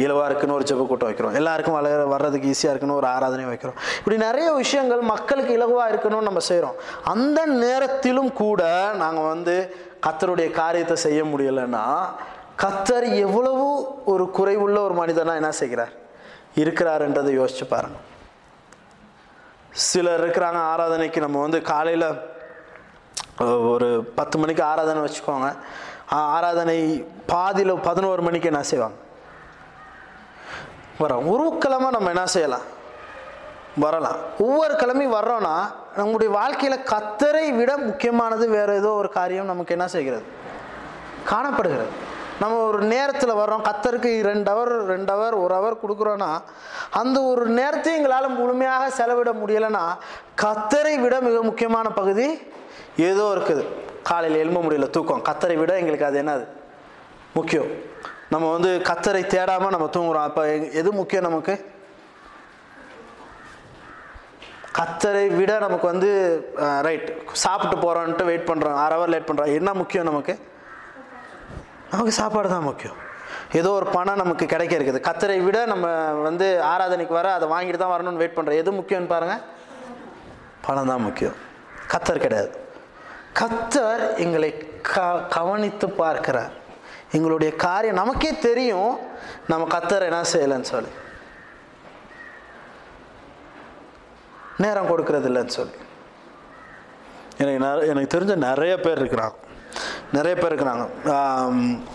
இலவாக இருக்குன்னு ஒரு செப்பு கூட்டம் வைக்கிறோம். எல்லாருக்கும் வள வர்றதுக்கு ஈஸியாக இருக்குன்னு ஒரு ஆராதனை வைக்கிறோம். இப்படி நிறைய விஷயங்கள் மக்களுக்கு இலகுவாக இருக்கணும்னு நம்ம செய்கிறோம் அந்த நேரத்திலும் கூட நாங்கள் வந்து கத்தருடைய காரியத்தை செய்ய முடியலைன்னா கத்தர் எவ்வளவு ஒரு குறைவுள்ள ஒரு மனிதனாக என்ன செய்கிறார்? இருக்கிறாருன்றதை யோசிச்சு பாருங்க. சிலர் இருக்கிறாங்க ஆராதனைக்கு நம்ம வந்து காலையில் ஒரு பத்து மணிக்கு ஆராதனை வச்சுக்கோங்க. ஆராதனை பாதியில் பதினோரு மணிக்கு என்ன செய்வாங்க? வரோம் உருவக்கிழமை நம்ம என்ன செய்யலாம்? வரலாம். ஒவ்வொரு கிழமையும் வர்றோன்னா நம்முடைய வாழ்க்கையில் கத்தரை விட முக்கியமானது வேறு ஏதோ ஒரு காரியம் நமக்கு என்ன செய்கிறது? காணப்படுகிறது. நம்ம ஒரு நேரத்தில் வர்றோம். கத்தருக்கு ரெண்டு ஹவர் ரெண்டு ஹவர் ஒரு ஹவர் கொடுக்குறோன்னா அந்த ஒரு நேரத்தையும் எங்களால் முழுமையாக செலவிட முடியலைன்னா கத்தரை விட மிக முக்கியமான பகுதி ஏதோ இருக்குது. காலையில் எழும்ப முடியல தூக்கம். கத்தரை விட எங்களுக்கு அது என்னது? முக்கியம். நம்ம வந்து கத்தரை தேடாமல் நம்ம தூங்குறோம். அப்போ எது முக்கியம் நமக்கு? கத்தரை விட நமக்கு வந்து ரைட் சாப்பிட்டு போகிறோன்ட்டு வெயிட் பண்ணுறோம் அரை ஹவர் லேட் பண்ணுறோம் என்ன முக்கியம் நமக்கு? நமக்கு சாப்பாடு தான் முக்கியம். ஏதோ ஒரு பணம் நமக்கு கிடைக்க இருக்குது. கத்தரை விட நம்ம வந்து ஆராதனைக்கு வர அதை வாங்கிட்டு தான் வரணும்னு வெயிட் பண்ணுறோம் எது முக்கியம்னு பாருங்கள் பணம் தான் முக்கியம். கத்தர் கிடையாது. கத்தர் எங்களை க கவனித்து பார்க்கிறார். எங்களுடைய காரியம் நமக்கே தெரியும். நம்ம கத்தர் என்ன செய்யலைன்னு சொல்லி. நேரம் கொடுக்கறது இல்லைன்னு சொல்லி. எனக்கு எனக்கு தெரிஞ்ச நிறைய பேர் இருக்கிறாங்க. நிறைய பேர் இருக்கிறாங்க.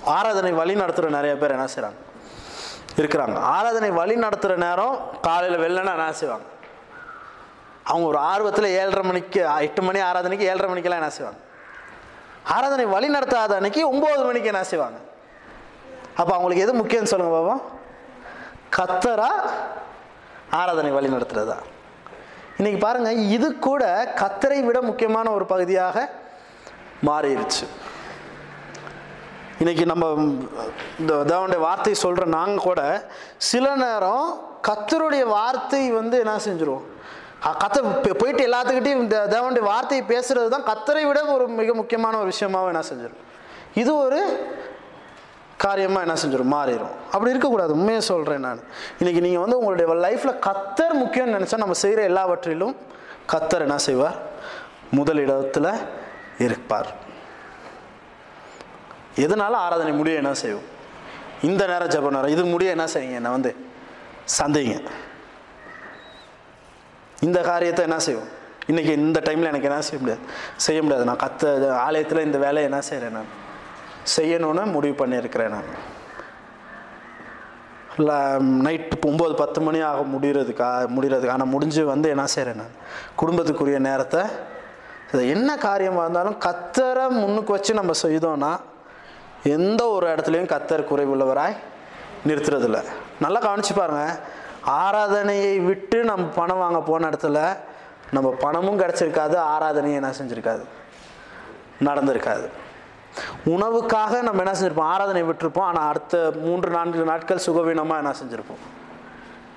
ஆராதனை வழி நடத்துகிற நிறைய பேர் என்ன செய்கிறாங்க இருக்கிறாங்க. ஆராதனை வழி நடத்துகிற நேரம் காலையில் வெள்ளனா என்ன செய்வாங்க? அவங்க ஒரு ஆர்வத்தில் ஏழரை மணிக்கு எட்டு மணி ஆராதனைக்கு ஏழரை மணிக்கெல்லாம் என்ன செய்வாங்க? ஆராதனை வழி நடத்தாத அன்னைக்கு ஒம்பது மணிக்கு என்ன செய்வாங்க? அப்போ அவங்களுக்கு எது முக்கியம்னு சொல்லுங்கள் பாபா. கத்தரா ஆராதனை வழி நடத்துகிறதா இன்றைக்கி பாருங்கள் இது கூட கத்தரை விட முக்கியமான ஒரு பகுதியாக மாறிடுச்சு இன்றைக்கி நம்ம இந்த தேவனுடைய வார்த்தை சொல்கிற நாங்கள் கூட சில நேரம் கத்தருடைய வார்த்தை வந்து என்ன செஞ்சுருவோம்? கத்த போயிட்டு எல்லாத்துக்கிட்டையும் இந்த தேவனுடைய வார்த்தையை பேசுறது தான் கத்தரை விட ஒரு மிக முக்கியமான ஒரு விஷயமாவும் என்ன செஞ்சிடும் இது ஒரு காரியமாக என்ன செஞ்சிடும் மாறிடும் அப்படி இருக்கக்கூடாது. உண்மையை சொல்கிறேன் நான். இன்னைக்கு நீங்கள் வந்து உங்களுடைய லைஃப்பில் கத்தர் முக்கியம்னு நினச்சா நம்ம செய்கிற எல்லாவற்றிலும் கத்தர் என்ன செய்வார்? முதலிடத்தில் இருப்பார். எதனால ஆராதனை முடிய என்ன செய்வோம் இந்த நேரம் ஜெப நேரம். இது முடிய என்ன செய்யுங்க? என்ன வந்து சந்தைங்க. இந்த காரியத்தை என்ன செய்வோம்? இன்னைக்கு இந்த டைமில் எனக்கு என்ன செய்ய முடியாது? செய்ய முடியாது. நான் கத்த ஆலயத்தில் இந்த வேலையை என்ன செய்கிறேன் நான்? செய்யணும்னு முடிவு பண்ணியிருக்கிறேன் நான். இல்லை நைட்டு ஒம்பது பத்து மணி ஆக முடிகிறதுக்கா முடிகிறதுக்கு ஆனால் முடிஞ்சு வந்து என்ன செய்கிறேன் நான்? குடும்பத்துக்குரிய நேரத்தை என்ன காரியமாக இருந்தாலும் கத்தரை முன்னுக்கு வச்சு நம்ம செய்தோம்னா எந்த ஒரு இடத்துலையும் கத்தர் குறைவுள்ளவராய் நிறுத்துறதில்ல. நல்லா கவனிச்சு பாருங்கள் ஆராதனையை விட்டு நம்ம பணம் வாங்க போன இடத்துல நம்ம பணமும் கிடச்சிருக்காது ஆராதனையும் என்ன செஞ்சுருக்காது? நடந்திருக்காது. உணவுக்காக நம்ம என்ன செஞ்சிருப்போம்? ஆராதனை விட்டுருப்போம். ஆனால் அடுத்த மூன்று நான்கு நாட்கள் சுகவீனமாக என்ன செஞ்சுருப்போம்?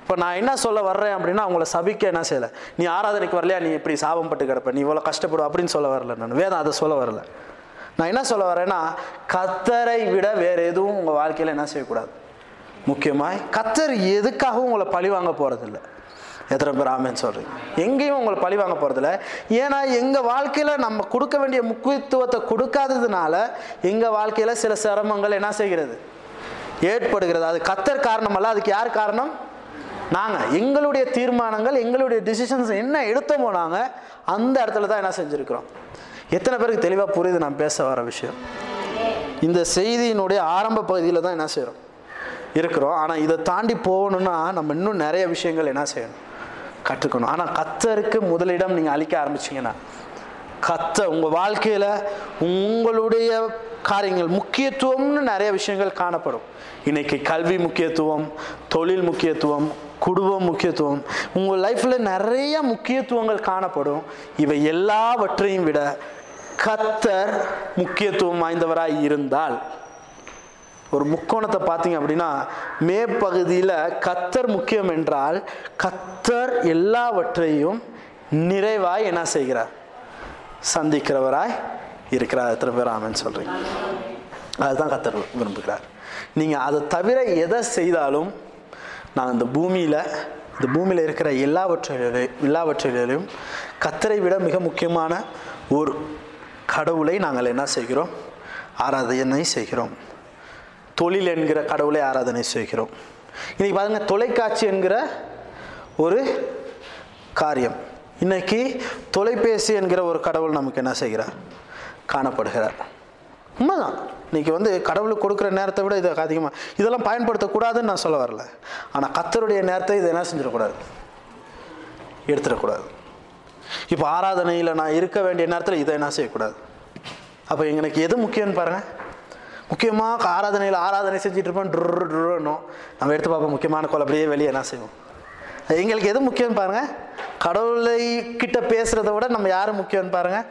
இப்போ நான் என்ன சொல்ல வர்றேன் அப்படின்னா அவங்கள சபிக்க என்ன செய்யலை? நீ ஆராதனைக்கு வரலையா? நீ இப்படி சாபம் பட்டு கிடப்ப. நீ இவ்வளோ கஷ்டப்படும் அப்படின்னு சொல்ல வரல நான். வேதம் அதை சொல்ல வரல. நான் என்ன சொல்ல வரேன்னா கத்தரை விட வேறு எதுவும் உங்கள் வாழ்க்கையில் என்ன செய்யக்கூடாது? முக்கியமாய் கத்தர் எதுக்காகவும் உங்களை பழி வாங்க போகிறதில்ல எத்தனை பேர் ஆமேன்னு சொல்கிறீங்க எங்கேயும் உங்களை பழி வாங்க போகிறதில்ல ஏன்னா எங்கள் வாழ்க்கையில் நம்ம கொடுக்க வேண்டிய முக்கியத்துவத்தை கொடுக்காததுனால எங்கள் வாழ்க்கையில் சில சிரமங்கள் என்ன செய்கிறது? ஏற்படுகிறது. அது கத்தர் காரணம் அல்ல அதுக்கு யார் காரணம்? நாங்கள் எங்களுடைய தீர்மானங்கள் எங்களுடைய டிசிஷன்ஸ் என்ன எடுத்தோமோ நாங்கள் அந்த இடத்துல தான் என்ன செஞ்சுருக்கிறோம். எத்தனை பேருக்கு தெளிவாக புரியுது நான் பேச வர விஷயம்? இந்த செய்தியினுடைய ஆரம்ப பகுதியில் தான் என்ன செய்கிறோம் இருக்கிறோம். ஆனால் இதை தாண்டி போகணும்னா நம்ம இன்னும் நிறைய விஷயங்கள் என்ன செய்யணும்? கற்றுக்கணும். ஆனால் கத்தருக்கு முதலிடம் நீங்கள் அளிக்க ஆரம்பிச்சிங்கன்னா கத்த உங்கள் வாழ்க்கையில் உங்களுடைய காரியங்கள் முக்கியத்துவம்னு நிறைய விஷயங்கள் காணப்படும். இன்னைக்கு கல்வி முக்கியத்துவம் தொழில் முக்கியத்துவம் குடும்பம் முக்கியத்துவம் உங்கள் லைஃப்பில் நிறைய முக்கியத்துவங்கள் காணப்படும். இவை எல்லாவற்றையும் விட கத்தர் முக்கியத்துவம் வாய்ந்தவராக இருந்தால் ஒரு முக்கோணத்தை பார்த்தீங்க அப்படின்னா மேற்பகுதியில் கத்தர் முக்கியம் என்றால் கத்தர் எல்லாவற்றையும் நிறைவாய் என்ன செய்கிறார்? சந்திக்கிறவராய் இருக்கிறார். எத்தனை பேர் சொல்கிறீங்க அதுதான் கத்தர் விரும்புகிறார். நீங்கள் அதை தவிர எதை செய்தாலும் நான் இந்த பூமியில் இந்த பூமியில் இருக்கிற எல்லாவற்றிலும் எல்லாவற்றிலும் கத்தரை விட மிக முக்கியமான ஒரு கடவுளை நாங்கள் என்ன செய்கிறோம்? ஆராதனை செய்கிறோம். தொழில் என்கிற கடவுளை ஆராதனை செய்கிறோம். இன்னைக்கு பாருங்கள் தொலைக்காட்சி என்கிற ஒரு காரியம். இன்னைக்கு தொலைபேசி என்கிற ஒரு கடவுள் நமக்கு என்ன செய்கிறார்? காணப்படுகிறார். உண்மைதான். இன்னைக்கு வந்து கடவுளுக்கு கொடுக்குற நேரத்தை விட இதை அதிகமாக இதெல்லாம் பயன்படுத்தக்கூடாதுன்னு நான் சொல்ல வரல. ஆனால் கத்தருடைய நேரத்தை இதை என்ன செஞ்சிடக்கூடாது? எடுத்துடக்கூடாது. இப்போ ஆராதனையில் நான் இருக்க வேண்டிய நேரத்தில் இதை என்ன செய்யக்கூடாது? அப்போ எனக்கு எது முக்கியம்னு பாருங்கள் முக்கியமாக ஆராதனையில் ஆராதனை செஞ்சுட்டு இருப்போம் ட்ரு ட்ருன்னும் நம்ம எடுத்து பார்ப்போம். முக்கியமான கோல். அப்படியே வெளியே என்ன செய்வோம்? எங்களுக்கு எது முக்கியம்னு பாருங்கள் கடவுளை கிட்ட பேசுகிறத விட நம்ம யார் முக்கியம்னு பாருங்கள்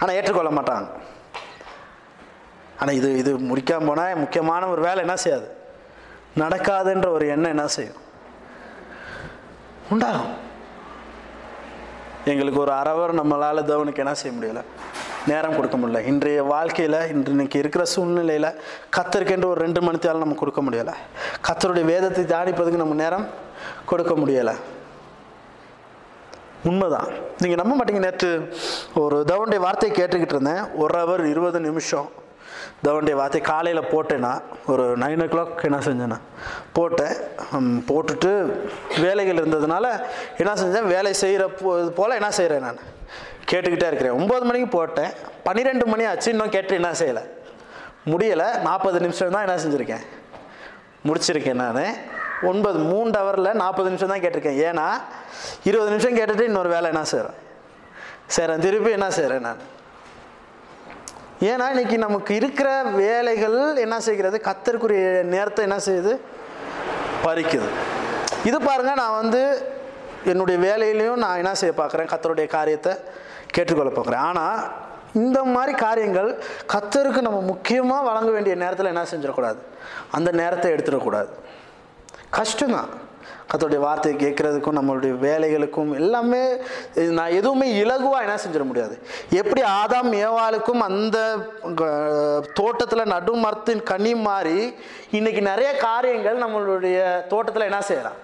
ஆனால் ஏற்றுக்கொள்ள மாட்டாங்க. ஆனால் இது இது முடிக்காம போனால் முக்கியமான ஒரு வேலை என்ன செய்யாது? நடக்காதுன்ற ஒரு எண்ணம் என்ன செய்யும்? உண்டாகும். எங்களுக்கு ஒரு அரவர் நம்மளால் தேவனுக்கு என்ன செய்ய முடியல? நேரம் கொடுக்க முடியல. இன்றைய வாழ்க்கையில் இன்று இன்னைக்கு இருக்கிற சூழ்நிலையில் கத்தருக்கென்று ஒரு ரெண்டு மணித்தாலும் நம்ம கொடுக்க முடியலை. கத்தருடைய வேதத்தை தியானிப்பதுக்கு நம்ம நேரம் கொடுக்க முடியலை. உண்மைதான். நீங்கள் நம்ப மாட்டீங்க நேற்று ஒரு தவனுடைய வார்த்தையை கேட்டுக்கிட்டு இருந்தேன். ஒரு ஹவர் இருபது நிமிஷம். தவனுடைய வாத்தி காலையில் போட்டேன்னா ஒரு நைன் ஓ கிளாக் என்ன செஞ்சேன்னா போட்டேன். போட்டுட்டு வேலைகள் இருந்ததுனால என்ன செஞ்சேன் வேலை செய்கிற போ போல் என்ன செய்கிறேன் நான்? கேட்டுக்கிட்டே இருக்கிறேன். ஒம்பது மணிக்கு போட்டேன். பன்னிரெண்டு மணி ஆச்சு இன்னும் கேட்டு என்ன செய்யலை. முடியலை. நாற்பது நிமிஷம் தான் என்ன செஞ்சுருக்கேன்? முடிச்சிருக்கேன் நான். ஒன்பது மூன்று ஹவரில் நாற்பது நிமிஷம் தான் கேட்டிருக்கேன். ஏன்னா இருபது நிமிஷம் கேட்டுட்டு இன்னொரு வேலை என்ன செய்கிறேன் செய்கிறேன் திருப்பி என்ன செய்கிறேன் நான்? ஏன்னா இன்றைக்கி நமக்கு இருக்கிற வேலைகள் என்ன செய்கிறது? கத்தருக்குரிய நேரத்தை என்ன செய்யுது? பறிக்குது. இது பாருங்கள் நான் வந்து என்னுடைய வேலையிலையும் நான் என்ன செய்ய பார்க்குறேன்? கத்தருடைய காரியத்தை கேட்டுக்கொள்ள பார்க்குறேன். ஆனால் இந்த மாதிரி காரியங்கள் கத்தருக்கு நம்ம முக்கியமாக வழங்க வேண்டிய நேரத்தில் என்ன செஞ்சிடக்கூடாது? அந்த நேரத்தை எடுத்துடக்கூடாது. கஷ்டம்தான். கத்தோடைய வார்த்தையை கேட்குறதுக்கும் நம்மளுடைய வேலைகளுக்கும் எல்லாமே நான் எதுவுமே இலகுவாக என்ன செஞ்சிட முடியாது. எப்படி ஆதாம் ஏவாளுக்கும் அந்த தோட்டத்தில் நடு மரத்தின் கனி மாறி இன்னைக்கு நிறைய காரியங்கள் நம்மளுடைய தோட்டத்தில் என்ன செய்யலாம்?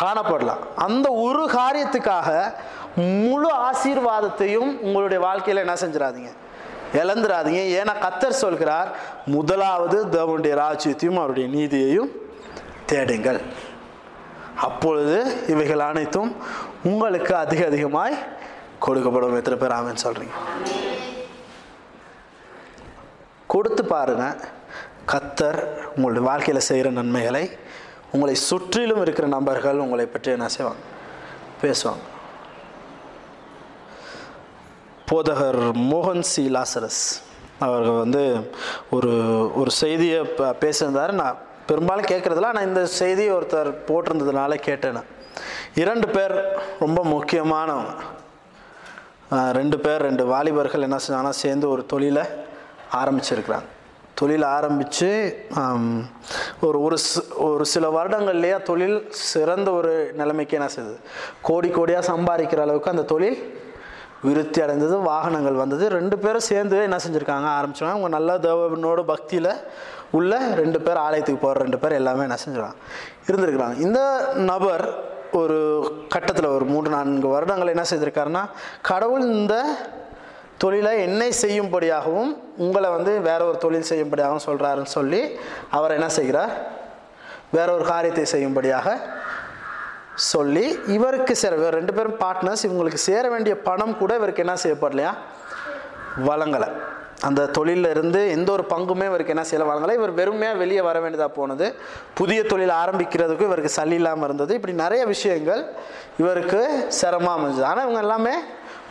காணப்படலாம். அந்த ஒரு காரியத்துக்காக முழு ஆசீர்வாதத்தையும் உங்களுடைய வாழ்க்கையில் என்ன செஞ்சிடாதீங்க. இழந்துடாதீங்க. ஏன்னா கத்தர் சொல்கிறார் முதலாவது தேவனுடைய ராஜ்யத்தையும் அவருடைய நீதியையும் தேடுங்கள். அப்பொழுது இவைகள் அனைத்தும் உங்களுக்கு அதிக அதிகமாய் கொடுக்கப்படும். எத்தனை பேர் ஆமென்னு சொல்றீங்க? கொடுத்து பாருங்க. கத்தர் உங்களுடைய வாழ்க்கையில் செய்கிற நன்மைகளை உங்களை சுற்றிலும் இருக்கிற நபர்கள் உங்களை பற்றி என்ன செய்வாங்க? பேசுவாங்க. போதகர் மோகன் சி. லாசரஸ் அவர்கள் வந்து ஒரு ஒரு செய்தியை பேசியிருந்தார். நான் பெரும்பாலும் கேட்குறதில்ல ஆனால் இந்த செய்தியை ஒருத்தர் போட்டிருந்ததுனால கேட்டேன் இரண்டு பேர் ரொம்ப முக்கியமானவங்க. ரெண்டு பேர் ரெண்டு வாலிபர்கள் என்ன செஞ்சாங்கன்னா சேர்ந்து ஒரு தொழிலை ஆரம்பிச்சிருக்கிறாங்க. தொழில் ஆரம்பித்து ஒரு ஒரு ஒரு சில வருடங்கள்லேயே தொழில் சிறந்த ஒரு நிலைமைக்கு என்ன செய்யுது கோடி கோடியாக சம்பாதிக்கிற அளவுக்கு அந்த தொழில் விருத்தி அடைந்தது வாகனங்கள் வந்தது. ரெண்டு பேரும் சேர்ந்து என்ன செஞ்சுருக்காங்க ஆரம்பிச்சாங்க அவங்க நல்ல தேவனோட பக்தியில் உள்ள ரெண்டு பேர் ஆலயத்துக்கு போகிற ரெண்டு பேர் எல்லாமே என்ன செஞ்சுருக்காங்க இருந்திருக்கிறாங்க இந்த நபர் ஒரு கட்டத்தில் ஒரு மூன்று நான்கு வருடங்கள் என்ன செய்திருக்காருன்னா கடவுள் இந்த தொழிலை என்னை செய்யும்படியாகவும் உங்களை வந்து வேற ஒரு தொழில் செய்யும்படியாகவும் சொல்கிறாருன்னு சொல்லி அவர் என்ன செய்கிறார்? வேற ஒரு காரியத்தை செய்யும்படியாக சொல்லி இவருக்கு சேர இவர் ரெண்டு பேரும் பார்ட்னர்ஸ் இவங்களுக்கு சேர வேண்டிய பணம் கூட இவருக்கு என்ன செய்யப்படலையா? வழங்கலை. அந்த தொழிலில் இருந்து எந்த ஒரு பங்குமே இவருக்கு என்ன செய்ய வழங்கலை. இவர் வெறுமையாக வெளியே வர வேண்டியதாக போனது. புதிய தொழில் ஆரம்பிக்கிறதுக்கும் இவருக்கு சளி இல்லாமல் இருந்தது. இப்படி நிறைய விஷயங்கள் இவருக்கு சிரமமாக அமைஞ்சது. ஆனால் இவங்க எல்லாமே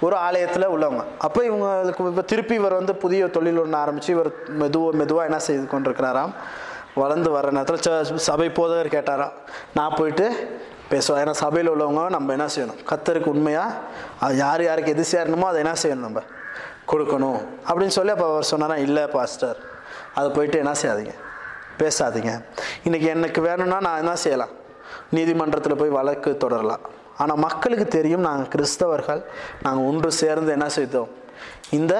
ஒரு ஆலயத்தில் உள்ளவங்க. அப்போ இவங்களுக்கு இப்போ திருப்பி இவர் வந்து புதிய தொழில் ஒன்று ஆரம்பித்து இவர் மெதுவாக மெதுவாக என்ன செய்து கொண்டிருக்கிறாராம்? வளர்ந்து வர நேரத்தில் ச- சபை போதகர் கேட்டாராம். நான் போயிட்டு பேசுவோம் ஏன்னா சபையில் உள்ளவங்க நம்ம என்ன செய்யணும்? கத்தருக்கு உண்மையாக அது யார் யாருக்கு எது சேரணுமோ அதை என்ன செய்யணும் நம்ம? கொடுக்கணும் அப்படின்னு சொல்லி அப்போ அவர் சொன்னாரா இல்லை பாஸ்டர். அதை போயிட்டு என்ன செய்யாதீங்க. பேசாதீங்க. இன்றைக்கி எனக்கு வேணும்னா நான் என்ன செய்யலாம்? நீதிமன்றத்தில் போய் வழக்கு தொடரலாம். ஆனால் மக்களுக்கு தெரியும் நாங்கள் கிறிஸ்தவர்கள். நாங்கள் ஒன்று சேர்ந்து என்ன செய்தோம்? இந்த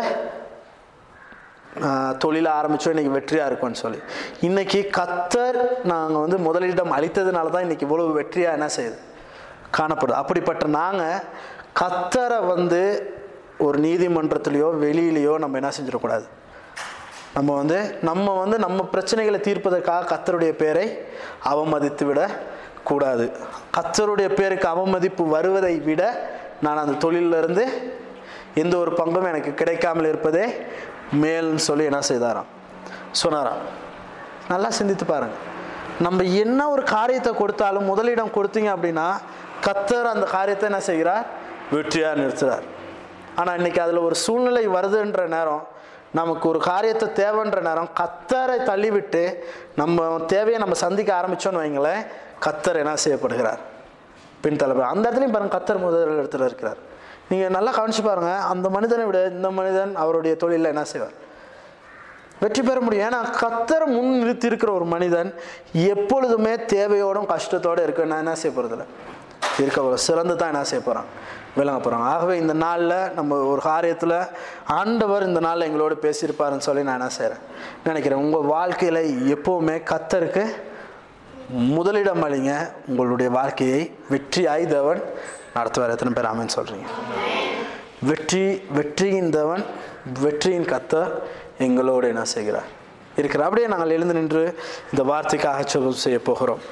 தொழில் தொழிலை ஆரம்பித்தோம் இன்றைக்கி வெற்றியாக இருக்கும்னு சொல்லி. இன்றைக்கி கத்தர் நாங்கள் வந்து முதலிடம் அளித்ததுனால தான் இன்றைக்கி இவ்வளவு வெற்றியாக என்ன செய்யுது? காணப்படுது. அப்படிப்பட்ட நாங்கள் கத்தரை வந்து ஒரு நீதிமன்றத்திலையோ வெளியிலையோ நம்ம என்ன செஞ்சிடக்கூடாது? நம்ம வந்து நம்ம வந்து நம்ம பிரச்சனைகளை தீர்ப்பதற்காக கத்தருடைய பேரை அவமதித்து விட கூடாது. கத்தருடைய பேருக்கு அவமதிப்பு வருவதை விட நான் அந்த தொழிலிருந்து இருந்து எந்த ஒரு பங்கும் எனக்கு கிடைக்காமல் இருப்பதே மேல்னு சொல்லி என்ன செய்தாராம்? சொன்னாராம். நல்லா சிந்தித்து பாருங்க. நம்ம என்ன ஒரு காரியத்தை கொடுத்தாலும் முதலிடம் கொடுத்தீங்க அப்படின்னா கத்தர் அந்த காரியத்தை என்ன செய்கிறார்? வெற்றியாக நிறுத்துறார். ஆனால் இன்னைக்கு அதில் ஒரு சூழ்நிலை வருதுன்ற நேரம் நமக்கு ஒரு காரியத்தை தேவைன்ற நேரம் கத்தரை தள்ளிவிட்டு நம்ம தேவையை நம்ம சந்திக்க ஆரம்பித்தோன்னு வைங்களேன் கத்தர் என்ன செய்யப்படுகிறார்? பின் அந்த இடத்துலையும் பாருங்க கத்தர் முதல் இடத்துல இருக்கிறார். நீங்கள் நல்லா கவனிச்சு பாருங்கள் அந்த மனிதனை விட இந்த மனிதன் அவருடைய தொழிலில் என்ன செய்வார்? வெற்றி பெற முடியும். ஏன்னா கத்தரை முன் நிறுத்தி இருக்கிற ஒரு மனிதன் எப்பொழுதுமே தேவையோடும் கஷ்டத்தோடு இருக்க நான் என்ன செய்ய போகிறதில்ல இருக்க ஒரு சிறந்து தான் என்ன செய்ய போகிறான் விளங்க போகிறாங்க ஆகவே இந்த நாளில் நம்ம ஒரு காரியத்தில் ஆண்டவர் இந்த நாளில் எங்களோடு பேசியிருப்பாருன்னு சொல்லி நான் என்ன செய்கிறேன் நினைக்கிறேன். உங்கள் வாழ்க்கையில் எப்போவுமே கத்தருக்கு முதலிடம் அளிங்க. உங்களுடைய வாழ்க்கையை வெற்றியாய் தேவன் நடத்துவார். எத்தனை பேர் ஆமென்னு சொல்கிறீங்க வெற்றி வெற்றியின் தேவன் வெற்றியின் கத்தர் எங்களோடு என்ன செய்கிறார்? இருக்கிற அப்படியே நாங்கள் எழுந்து நின்று இந்த வார்த்தைக்காக செபம் செய்ய போகிறோம்.